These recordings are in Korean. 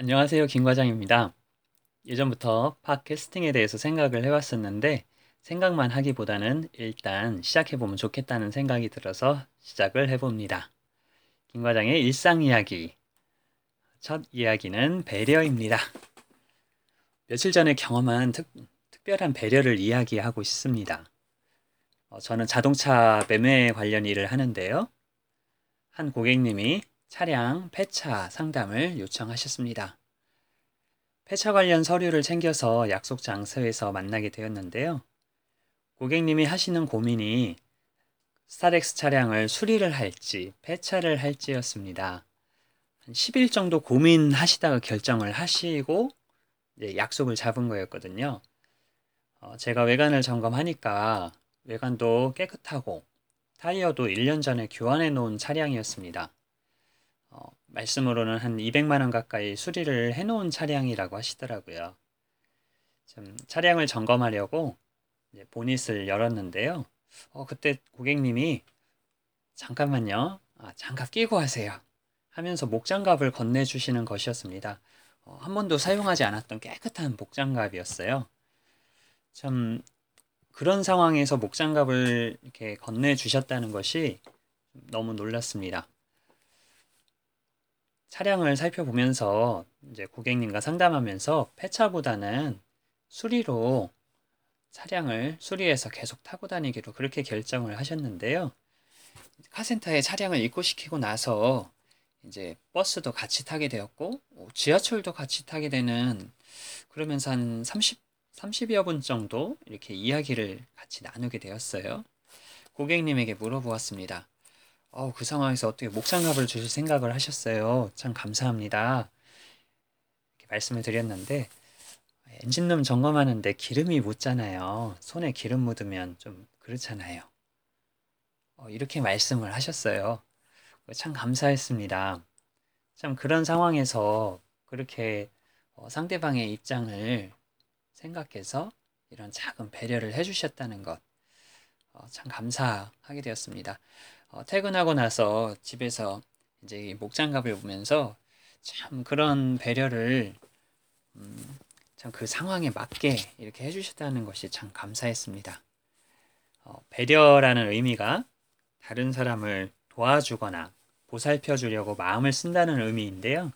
안녕하세요. 김 과장입니다. 예전부터 팟캐스팅에 대해서 생각을 해왔었는데 생각만 하기보다는 일단 시작해보면 좋겠다는 생각이 들어서 시작을 해봅니다. 김 과장의 일상 이야기. 첫 이야기는 배려입니다. 며칠 전에 경험한 특, 특별한 배려를 이야기하고 싶습니다. 어, 저는 자동차 매매 관련 일을 하는데요. 한 고객님이 차량 폐차 상담을 요청하셨습니다. 폐차 관련 서류를 챙겨서 약속 장소에서 만나게 되었는데요. 고객님이 하시는 고민이 스타렉스 차량을 수리를 할지 폐차를 할지였습니다. 한 10일 정도 고민하시다가 결정을 하시고 약속을 잡은 거였거든요. 어, 제가 외관을 점검하니까 외관도 깨끗하고 타이어도 1년 전에 교환해 놓은 차량이었습니다. 어, 말씀으로는 한 200만 원 가까이 수리를 해놓은 차량이라고 하시더라고요. 좀 차량을 점검하려고 보닛을 열었는데요. 어, 그때 고객님이 잠깐만요. 아, 장갑 끼고 하세요. 하면서 목장갑을 건네주시는 것이었습니다. 어, 한 번도 사용하지 않았던 깨끗한 목장갑이었어요. 참 그런 상황에서 목장갑을 이렇게 건네주셨다는 것이 너무 놀랐습니다. 차량을 살펴보면서 이제 고객님과 상담하면서 폐차보다는 수리로 차량을 수리해서 계속 타고 다니기로 그렇게 결정을 하셨는데요. 카센터에 차량을 입고시키고 나서 이제 버스도 같이 타게 되었고 지하철도 같이 타게 되는 그러면서 한 30, 30여 분 정도 이렇게 이야기를 같이 나누게 되었어요. 고객님에게 물어보았습니다. 어, 그 상황에서 어떻게 목장갑을 주실 생각을 하셨어요. 참 감사합니다. 이렇게 말씀을 드렸는데 엔진룸 점검하는데 기름이 묻잖아요. 손에 기름 묻으면 좀 그렇잖아요. 어, 이렇게 말씀을 하셨어요. 참 감사했습니다. 참 그런 상황에서 그렇게 어, 상대방의 입장을 생각해서 이런 작은 배려를 해주셨다는 것, 어, 참 감사하게 되었습니다. 어, 퇴근하고 나서 집에서 이제 목장갑을 보면서 참 그런 배려를 음, 참그 상황에 맞게 이렇게 해주셨다는 것이 참 감사했습니다. 어, 배려라는 의미가 다른 사람을 도와주거나 보살펴 주려고 마음을 쓴다는 의미인데요.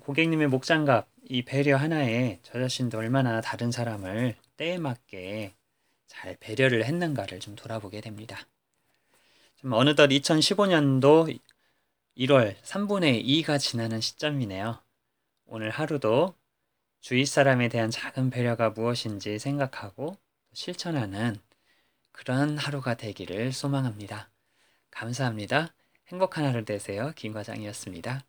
고객님의 목장갑, 이 배려 하나에 저 자신도 얼마나 다른 사람을 때에 맞게 잘 배려를 했는가를 좀 돌아보게 됩니다. 어느덧 2015년도 1월 3분의 2가 지나는 시점이네요. 오늘 하루도 주위 사람에 대한 작은 배려가 무엇인지 생각하고 실천하는 그런 하루가 되기를 소망합니다. 감사합니다. 행복한 하루 되세요. 김 과장이었습니다.